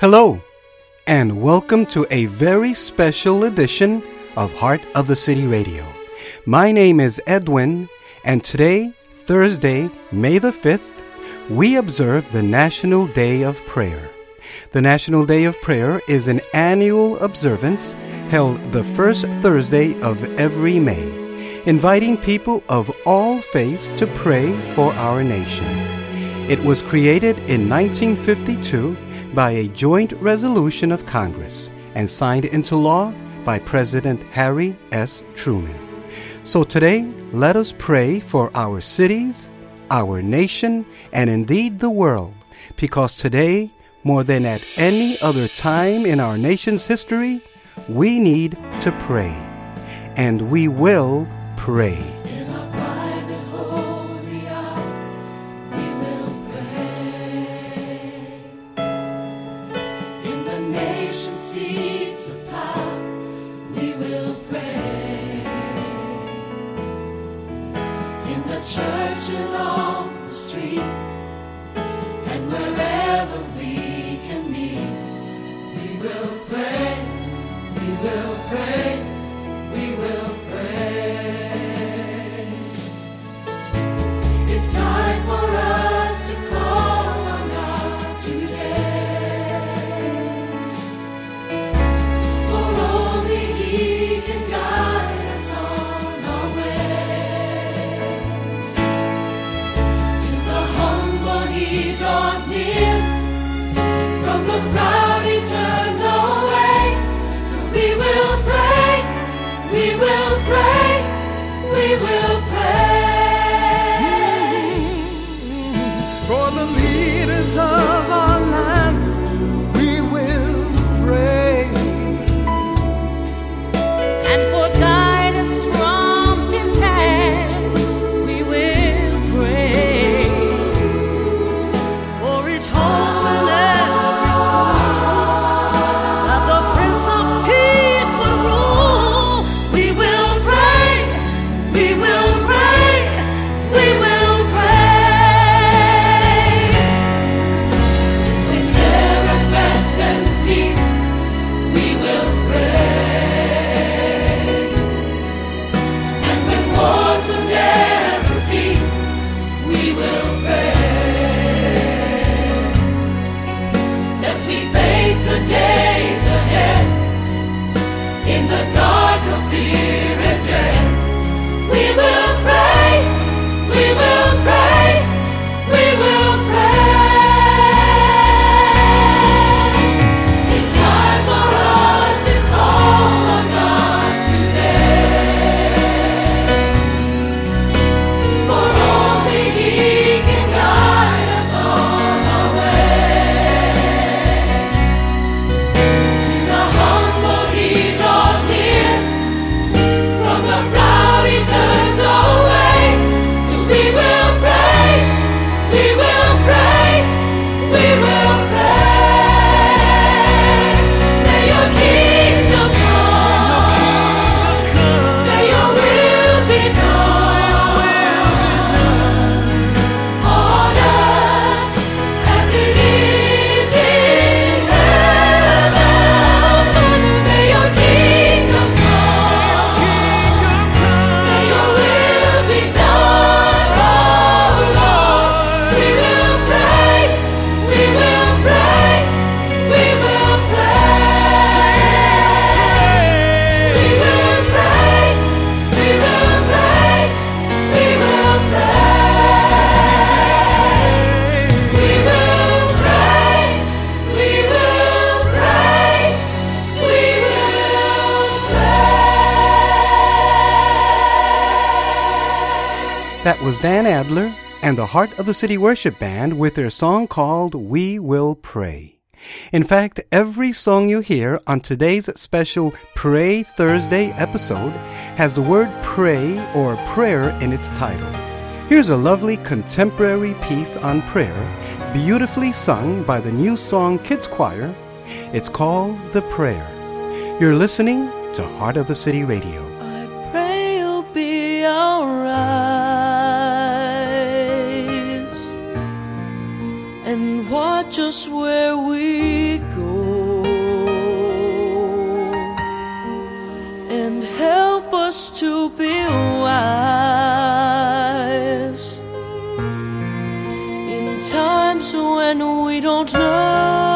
Hello, and welcome to a very special edition of Heart of the City Radio. My name is Edwin, and today, Thursday, May the 5th, we observe the National Day of Prayer. The National Day of Prayer is an annual observance held the first Thursday of every May, inviting people of all faiths to pray for our nation. It was created in 1952 by a joint resolution of Congress and signed into law by President Harry S. Truman. So today, let us pray for our cities, our nation, and indeed the world, because today, more than at any other time in our nation's history, we need to pray. And we will pray. Dan Adler and the Heart of the City Worship Band with their song called We Will Pray. In fact, every song you hear on today's special Pray Thursday episode has the word pray or prayer in its title. Here's a lovely contemporary piece on prayer, beautifully sung by the New Song Kids Choir. It's called The Prayer. You're listening to Heart of the City Radio. I pray you'll be alright. And watch us where we go and help us to be wise in times when we don't know.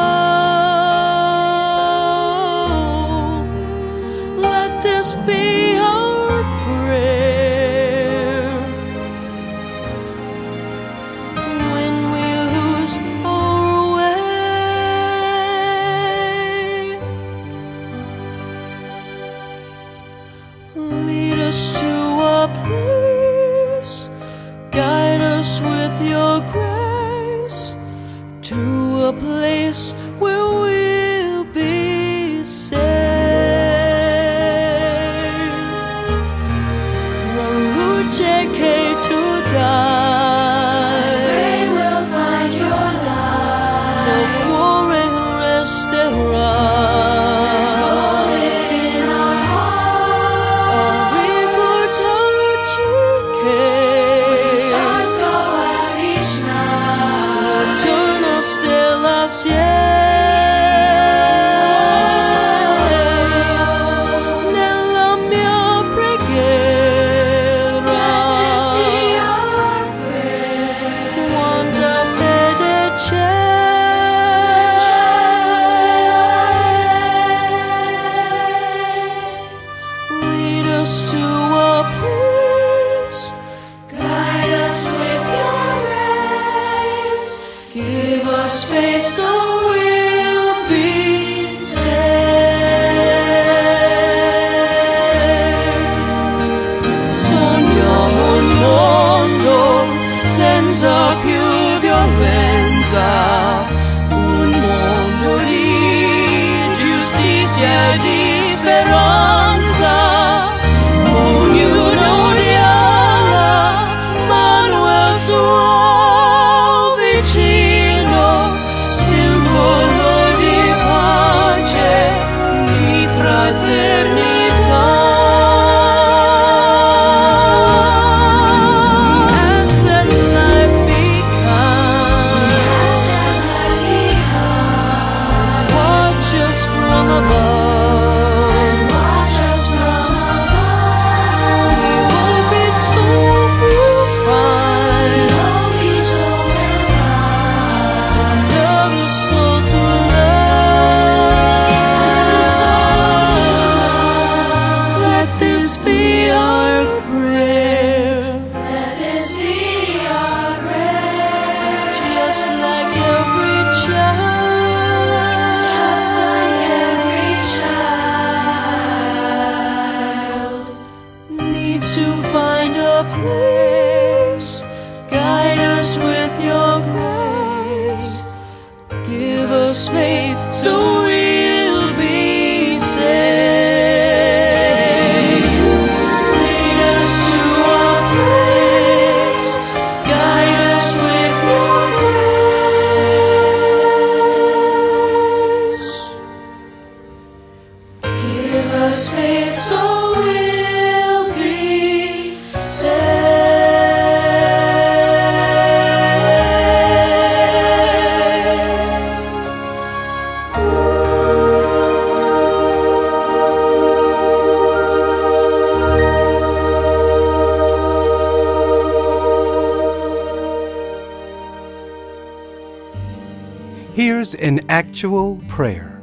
Here's an actual prayer.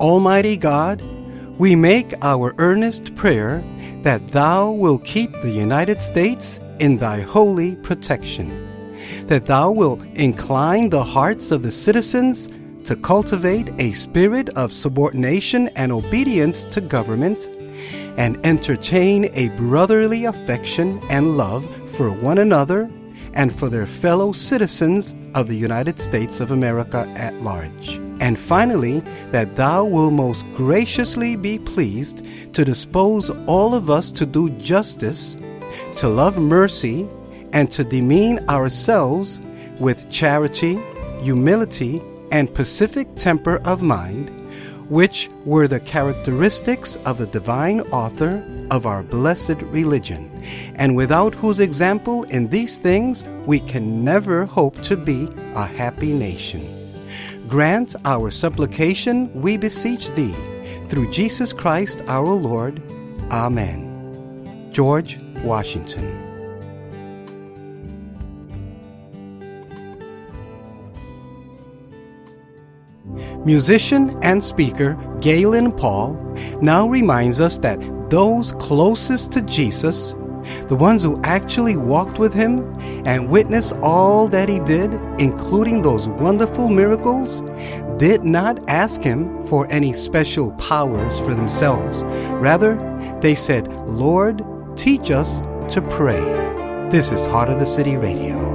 Almighty God, we make our earnest prayer that Thou will keep the United States in Thy holy protection, that Thou will incline the hearts of the citizens to cultivate a spirit of subordination and obedience to government, and entertain a brotherly affection and love for one another and for their fellow citizens of the United States of America at large. And finally, that thou will most graciously be pleased to dispose all of us to do justice, to love mercy, and to demean ourselves with charity, humility, and pacific temper of mind, which were the characteristics of the divine author of our blessed religion, and without whose example in these things we can never hope to be a happy nation. Grant our supplication, we beseech thee, through Jesus Christ our Lord. Amen. George Washington. Musician and speaker Galen Paul now reminds us that those closest to Jesus, the ones who actually walked with him and witnessed all that he did, including those wonderful miracles, did not ask him for any special powers for themselves. Rather, they said, Lord, teach us to pray. This is Heart of the City Radio.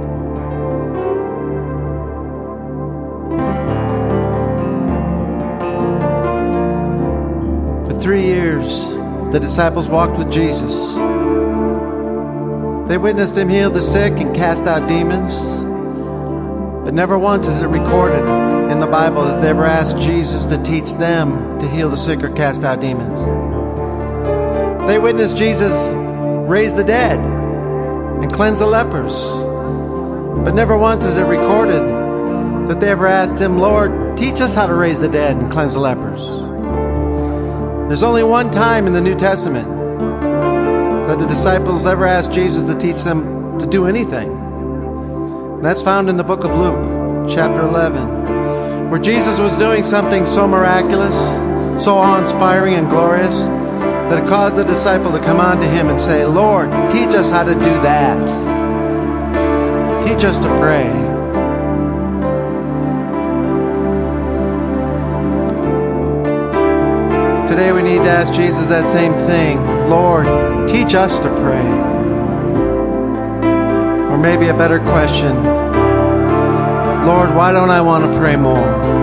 Three years, the disciples walked with Jesus. They witnessed him heal the sick and cast out demons. But never once is it recorded in the Bible that they ever asked Jesus to teach them to heal the sick or cast out demons. They witnessed Jesus raise the dead and cleanse the lepers. But never once is it recorded that they ever asked him, Lord, teach us how to raise the dead and cleanse the lepers. There's only one time in the New Testament that the disciples ever asked Jesus to teach them to do anything. And that's found in the book of Luke, chapter 11, where Jesus was doing something so miraculous, so awe inspiring and glorious, that it caused the disciple to come on to him and say, Lord, teach us how to do that. Teach us to pray. Today we need to ask Jesus that same thing. Lord, teach us to pray. Or maybe a better question Lord, why don't I want to pray more?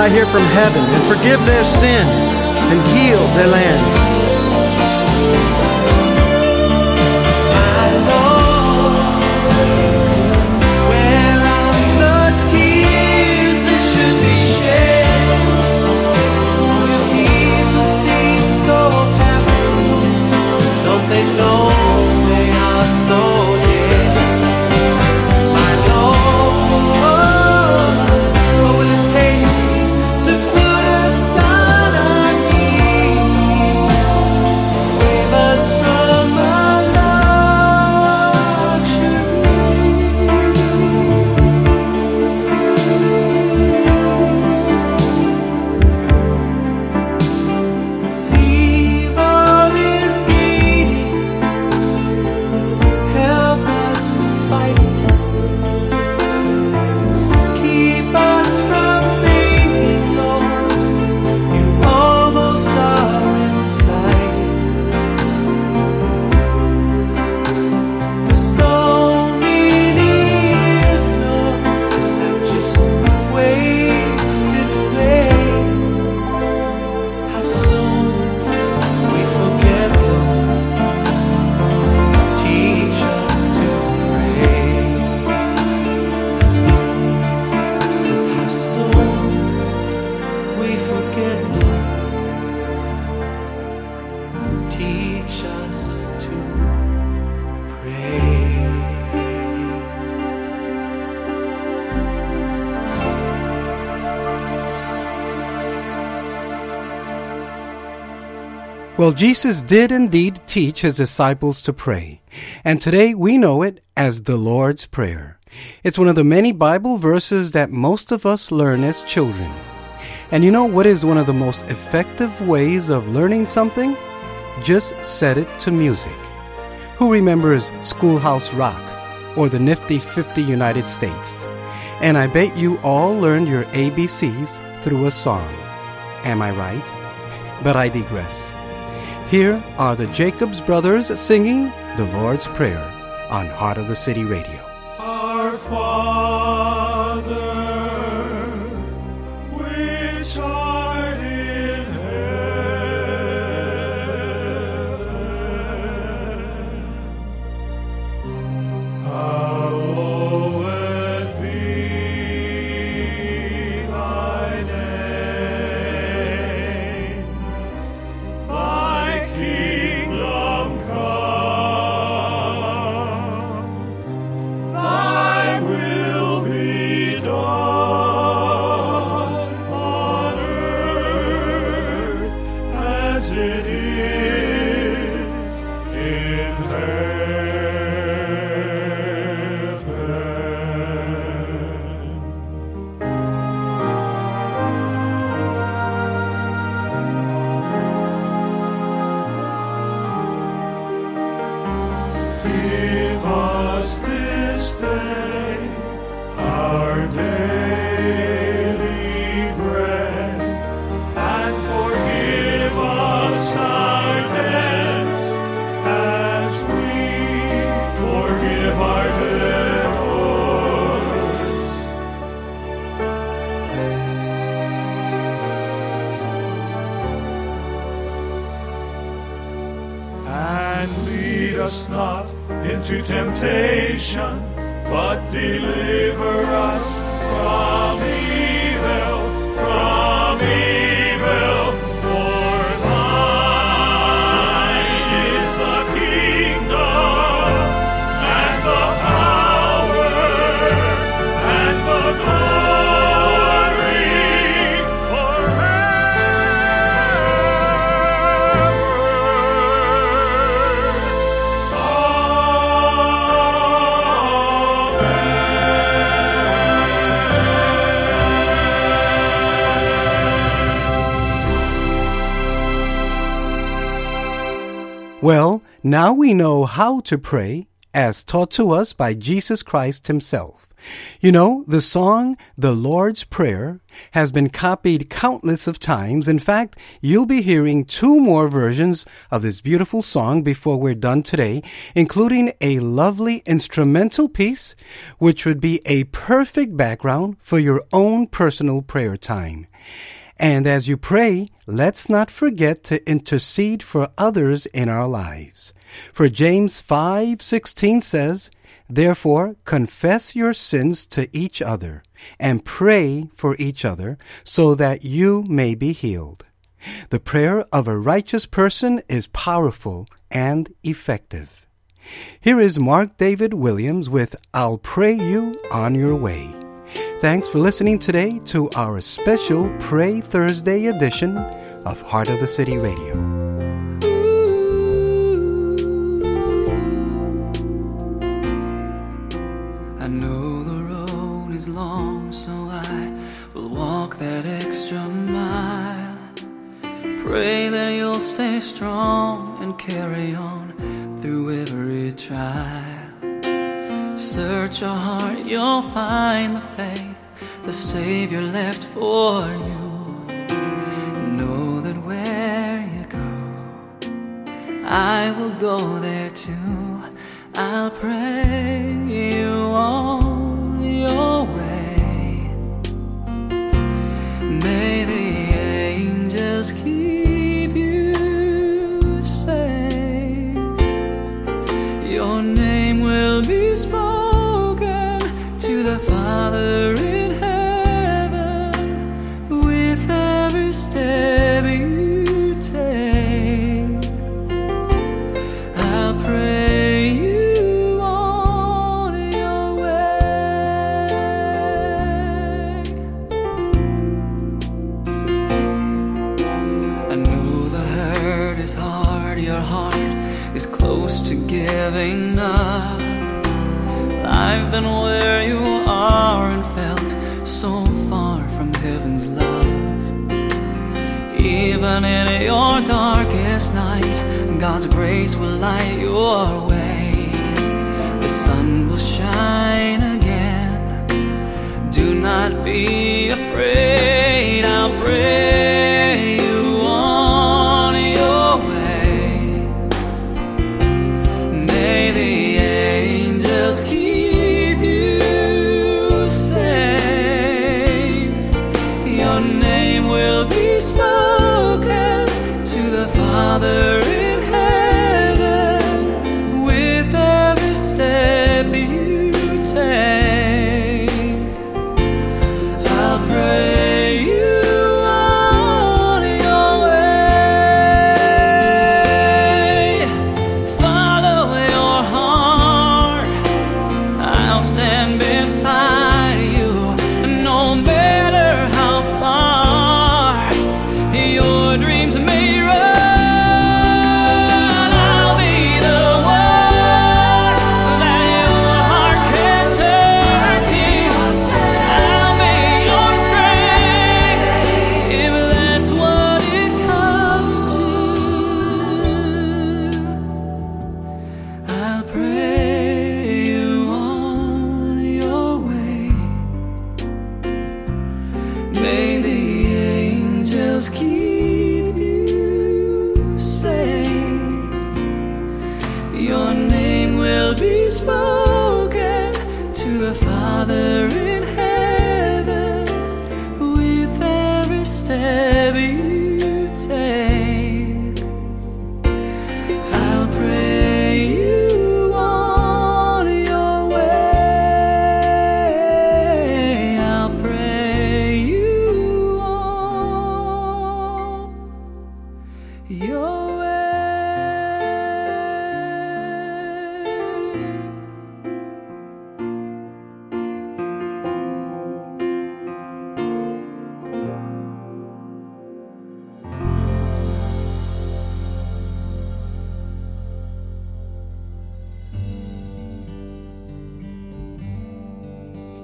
I hear from heaven and forgive their sin Well, Jesus did indeed teach his disciples to pray, and today we know it as the Lord's Prayer. It's one of the many Bible verses that most of us learn as children. And you know what is one of the most effective ways of learning something? Just set it to music. Who remembers Schoolhouse Rock or the Nifty 50 United States? And I bet you all learned your ABCs through a song. Am I right? But I digress. Here are the Jacobs brothers singing the Lord's Prayer on Heart of the City Radio. Our Father, us not into temptation, but deliver us from Well, now we know how to pray as taught to us by Jesus Christ Himself. You know, the song, The Lord's Prayer, has been copied countless of times. In fact, you'll be hearing two more versions of this beautiful song before we're done today, including a lovely instrumental piece, which would be a perfect background for your own personal prayer time. And as you pray, let's not forget to intercede for others in our lives. For James 5:16 says, Therefore confess your sins to each other and pray for each other so that you may be healed. The prayer of a righteous person is powerful and effective. Here is Mark David Williams with I'll Pray You on Your Way. Thanks for listening today to our special Pray Thursday edition of Heart of the City Radio. I know the road is long, so I will walk that extra mile. Pray that you'll stay strong and carry on through every trial. Search your heart, you'll find the faith the Savior left for you. Know that where you go, I will go there too. I'll pray you on your way. May the angels keep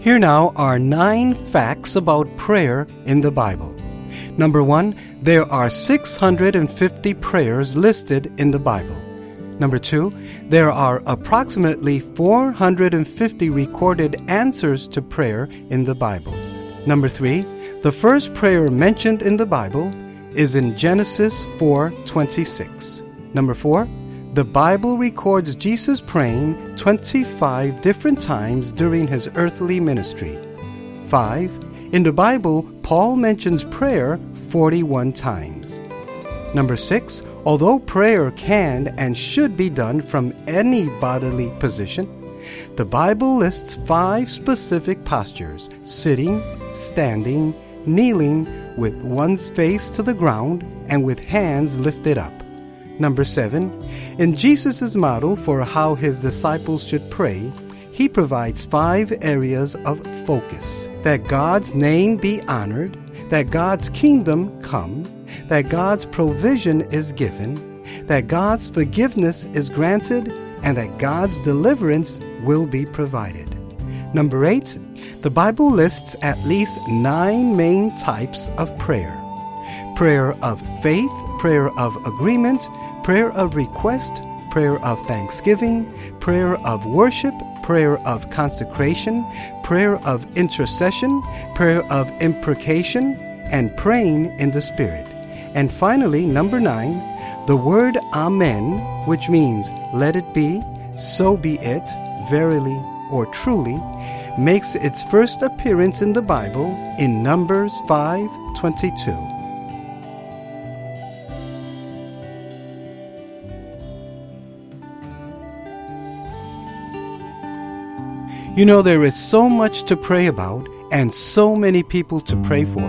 Here now are nine facts about prayer in the Bible. Number one, there are 650 prayers listed in the Bible. Number two, there are approximately 450 recorded answers to prayer in the Bible. Number three, the first prayer mentioned in the Bible is in Genesis 4:26. Number four, the Bible records Jesus praying 25 different times during his earthly ministry. 5. In the Bible, Paul mentions prayer 41 times. Number 6. Although prayer can and should be done from any bodily position, the Bible lists five specific postures sitting, standing, kneeling, with one's face to the ground, and with hands lifted up. Number 7. In Jesus' model for how his disciples should pray, he provides five areas of focus that God's name be honored, that God's kingdom come, that God's provision is given, that God's forgiveness is granted, and that God's deliverance will be provided. Number eight, the Bible lists at least nine main types of prayer prayer of faith, prayer of agreement, prayer of request, prayer of thanksgiving, prayer of worship, prayer of consecration, prayer of intercession, prayer of imprecation, and praying in the Spirit. And finally, number nine, the word Amen, which means let it be, so be it, verily or truly, makes its first appearance in the Bible in Numbers 5:22. You know, there is so much to pray about and so many people to pray for,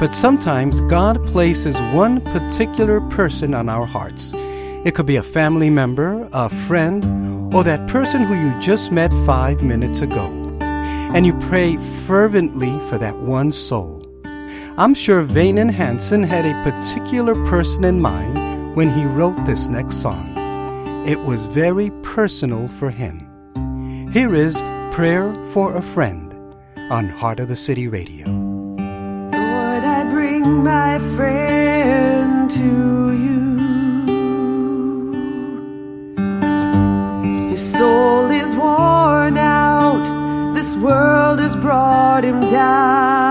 but sometimes God places one particular person on our hearts. It could be a family member, a friend, or that person who you just met five minutes ago. And you pray fervently for that one soul. I'm sure Vanen Hansen had a particular person in mind when he wrote this next song. It was very personal for him. Here is Prayer for a Friend on Heart of the City Radio. Lord, I bring my friend to you. His soul is worn out. This world has brought him down.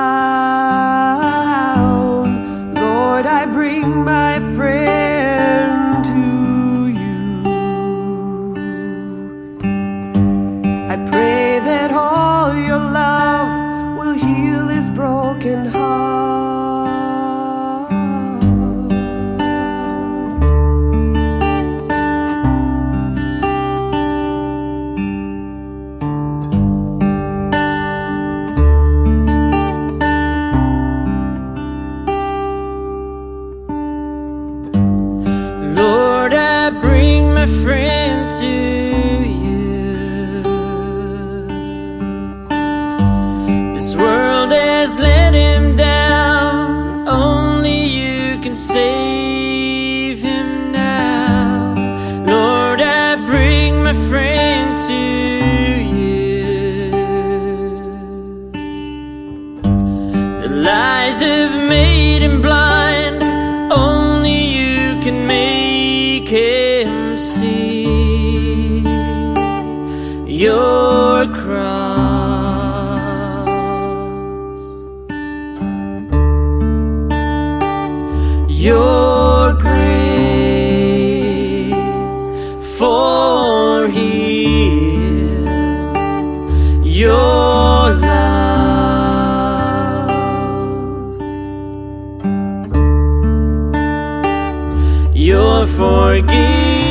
Your forgiveness.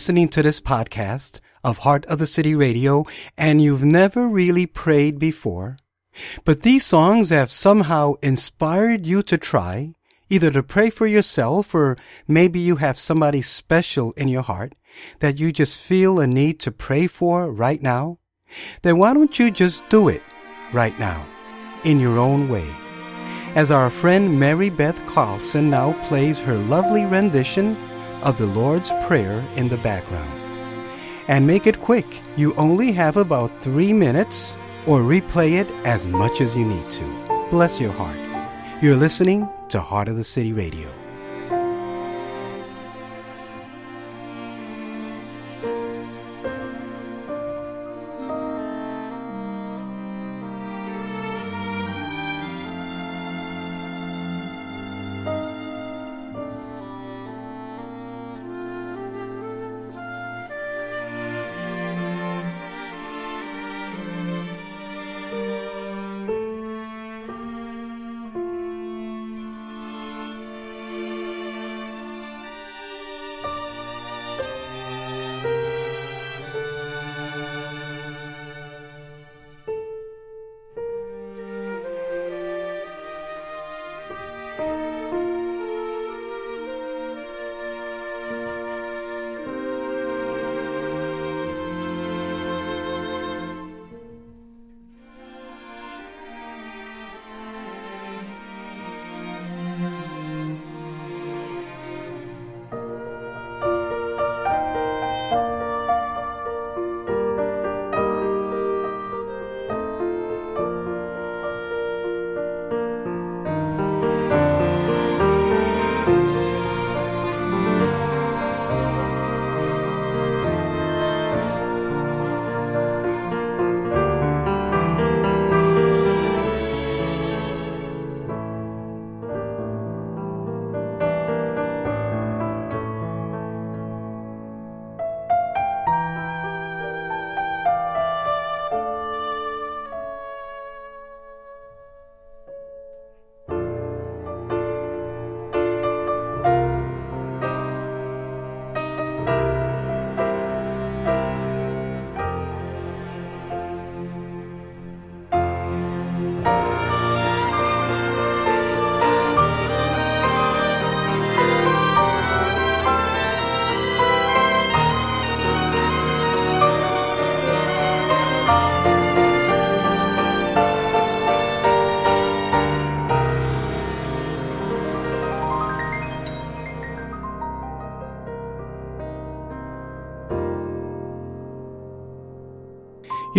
Listening to this podcast, of Heart of the City Radio and you've never really prayed before, but these songs have somehow inspired you to try, either to pray for yourself or maybe you have somebody special in your heart that you just feel a need to pray for right now, then why don't you just do it right now in your own way? As our friend Mary Beth Carlson now plays her lovely rendition of the Lord's Prayer in the background. And make it quick. You only have about three minutes or replay it as much as you need to. Bless your heart. You're listening to Heart of the City Radio.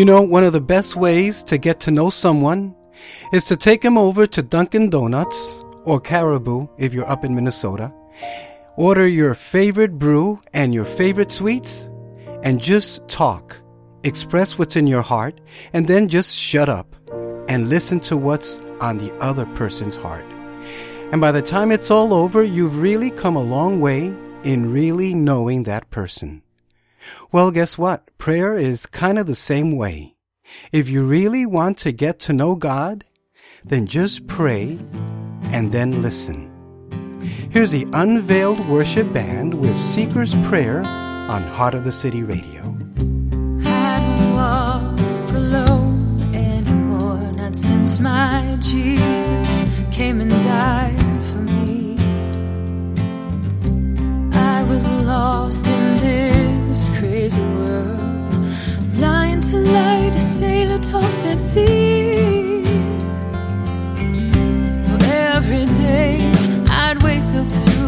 You know, one of the best ways to get to know someone is to take them over to Dunkin' Donuts or Caribou if you're up in Minnesota. Order your favorite brew and your favorite sweets and just talk. Express what's in your heart and then just shut up and listen to what's on the other person's heart. And by the time it's all over, you've really come a long way in really knowing that person. Well, guess what? Prayer is kind of the same way. If you really want to get to know God, then just pray and then listen. Here's the Unveiled Worship Band with Seeker's Prayer on Heart of the City Radio. Since my Jesus came and died for me. I was lost in this crazy world, blind to light, a sailor tossed at sea. Every day I'd wake up to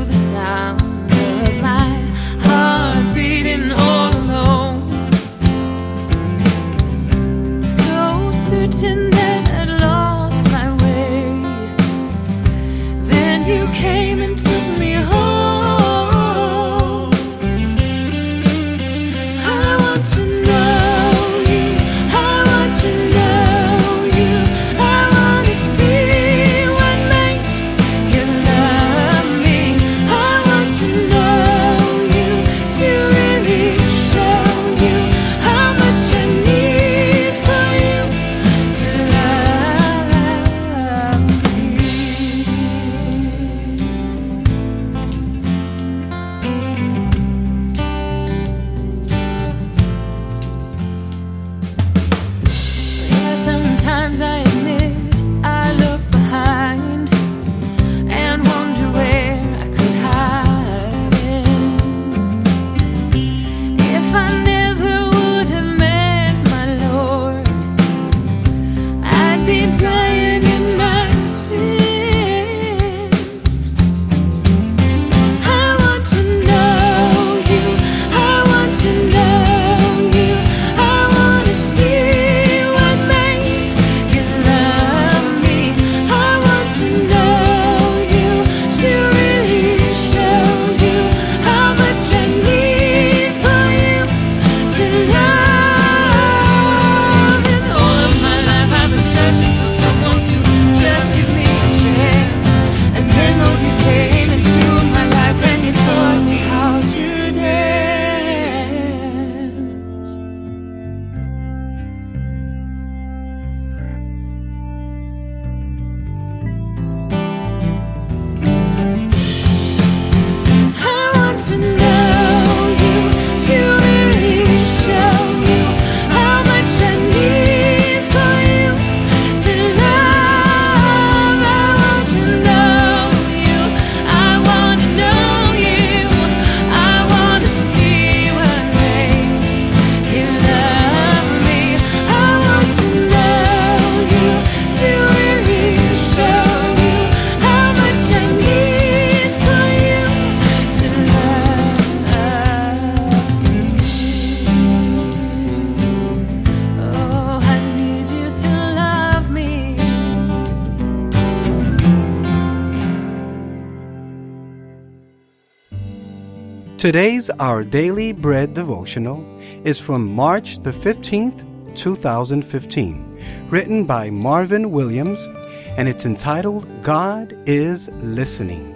Today's Our Daily Bread devotional is from March the 15th, 2015, written by Marvin Williams, and it's entitled God is Listening.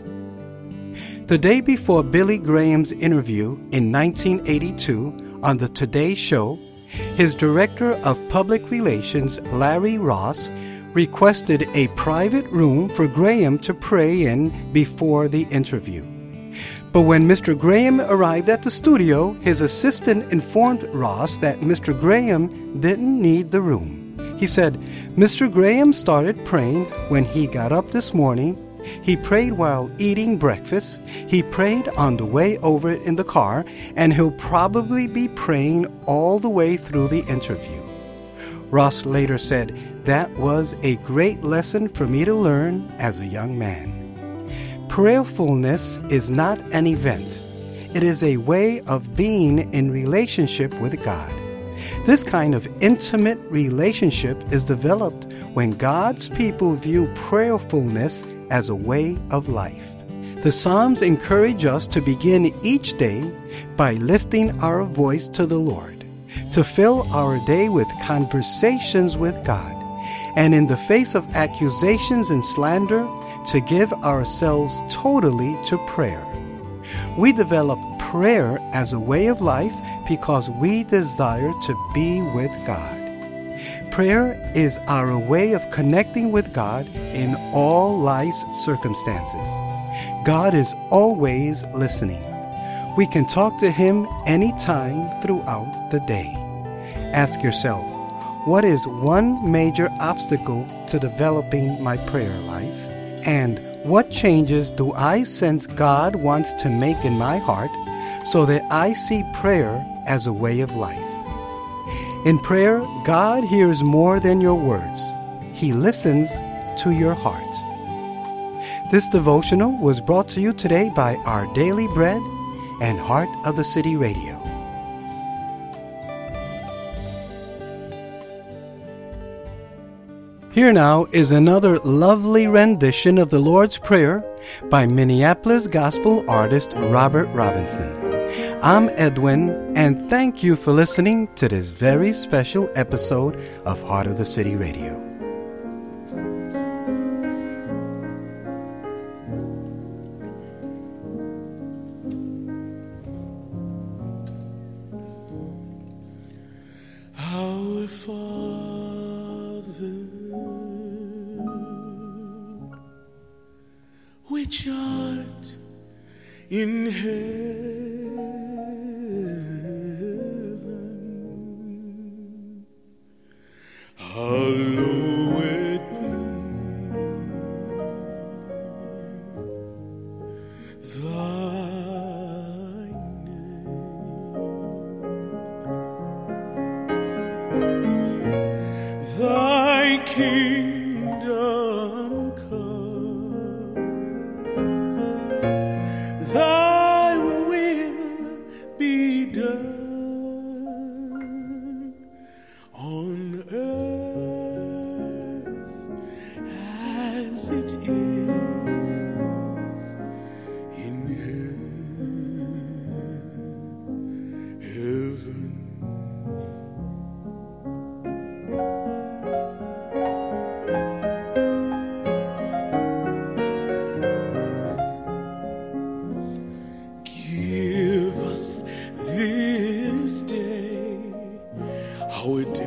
The day before Billy Graham's interview in 1982 on the Today Show, his director of public relations, Larry Ross, requested a private room for Graham to pray in before the interview. But when Mr. Graham arrived at the studio, his assistant informed Ross that Mr. Graham didn't need the room. He said, Mr. Graham started praying when he got up this morning. He prayed while eating breakfast. He prayed on the way over in the car, and he'll probably be praying all the way through the interview. Ross later said, That was a great lesson for me to learn as a young man. Prayerfulness is not an event, it is a way of being in relationship with God. This kind of intimate relationship is developed when God's people view prayerfulness as a way of life. The Psalms encourage us to begin each day by lifting our voice to the Lord, to fill our day with conversations with God, and in the face of accusations and slander, to give ourselves totally to prayer. We develop prayer as a way of life because we desire to be with God. Prayer is our way of connecting with God in all life's circumstances. God is always listening. We can talk to Him anytime throughout the day. Ask yourself, what is one major obstacle to developing my prayer life? And what changes do I sense God wants to make in my heart so that I see prayer as a way of life? In prayer, God hears more than your words. He listens to your heart. This devotional was brought to you today by Our Daily Bread and Heart of the City Radio. Here now is another lovely rendition of the Lord's Prayer by Minneapolis gospel artist Robert Robinson. I'm Edwin, and thank you for listening to this very special episode of Heart of the City Radio. Our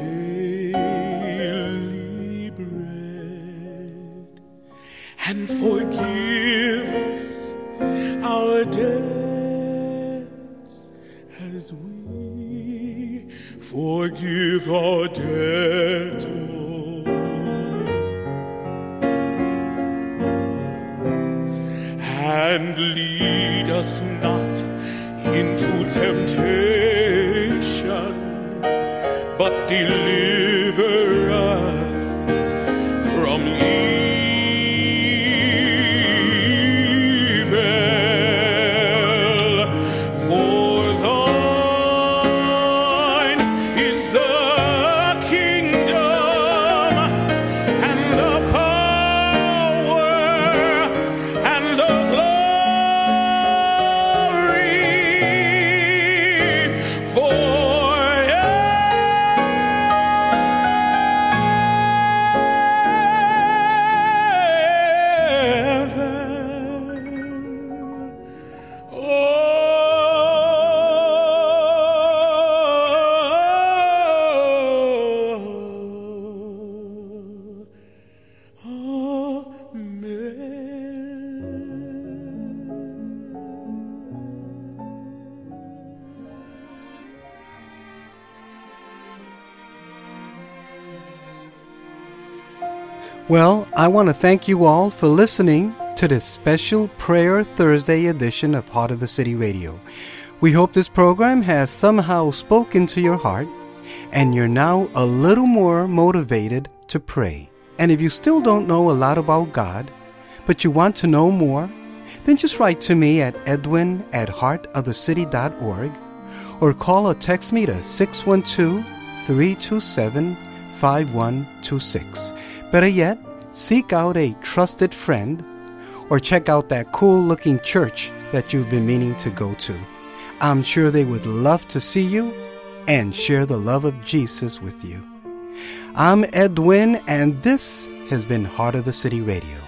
Well, I want to thank you all for listening to this special Prayer Thursday edition of Heart of the City Radio. We hope this program has somehow spoken to your heart and you're now a little more motivated to pray. And if you still don't know a lot about God, but you want to know more, then just write to me at edwin at heartofthecity.org or call or text me to 612 327 5126. Better yet, seek out a trusted friend or check out that cool looking church that you've been meaning to go to. I'm sure they would love to see you and share the love of Jesus with you. I'm Edwin, and this has been Heart of the City Radio.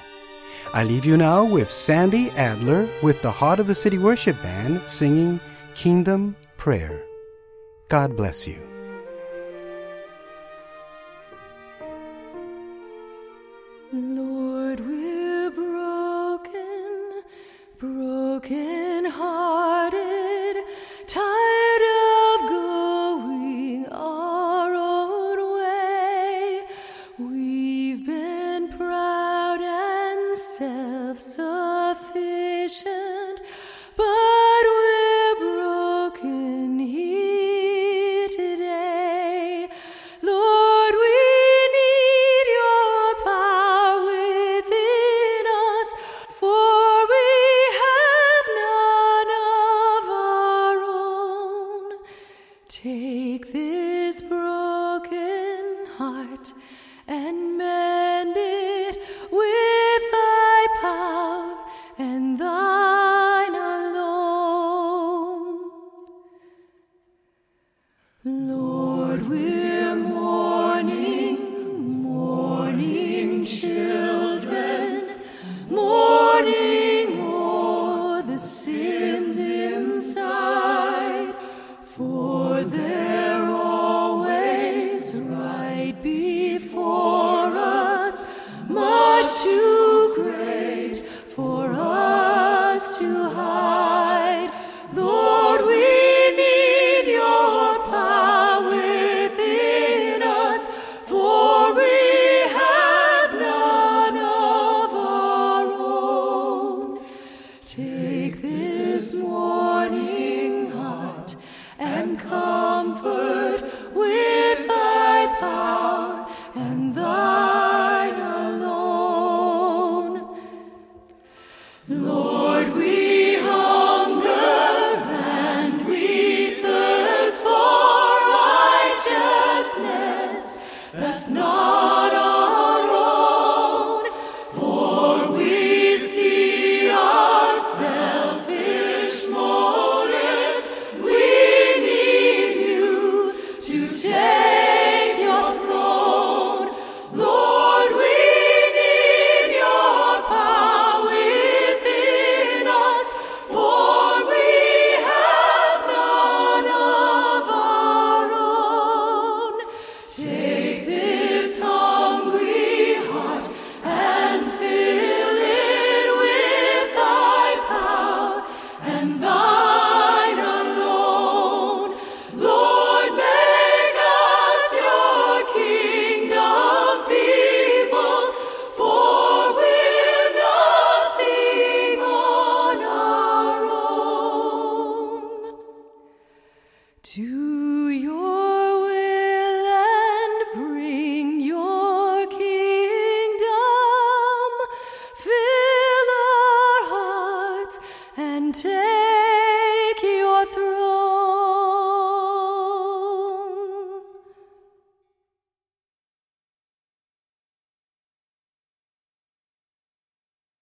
I leave you now with Sandy Adler with the Heart of the City Worship Band singing Kingdom Prayer. God bless you.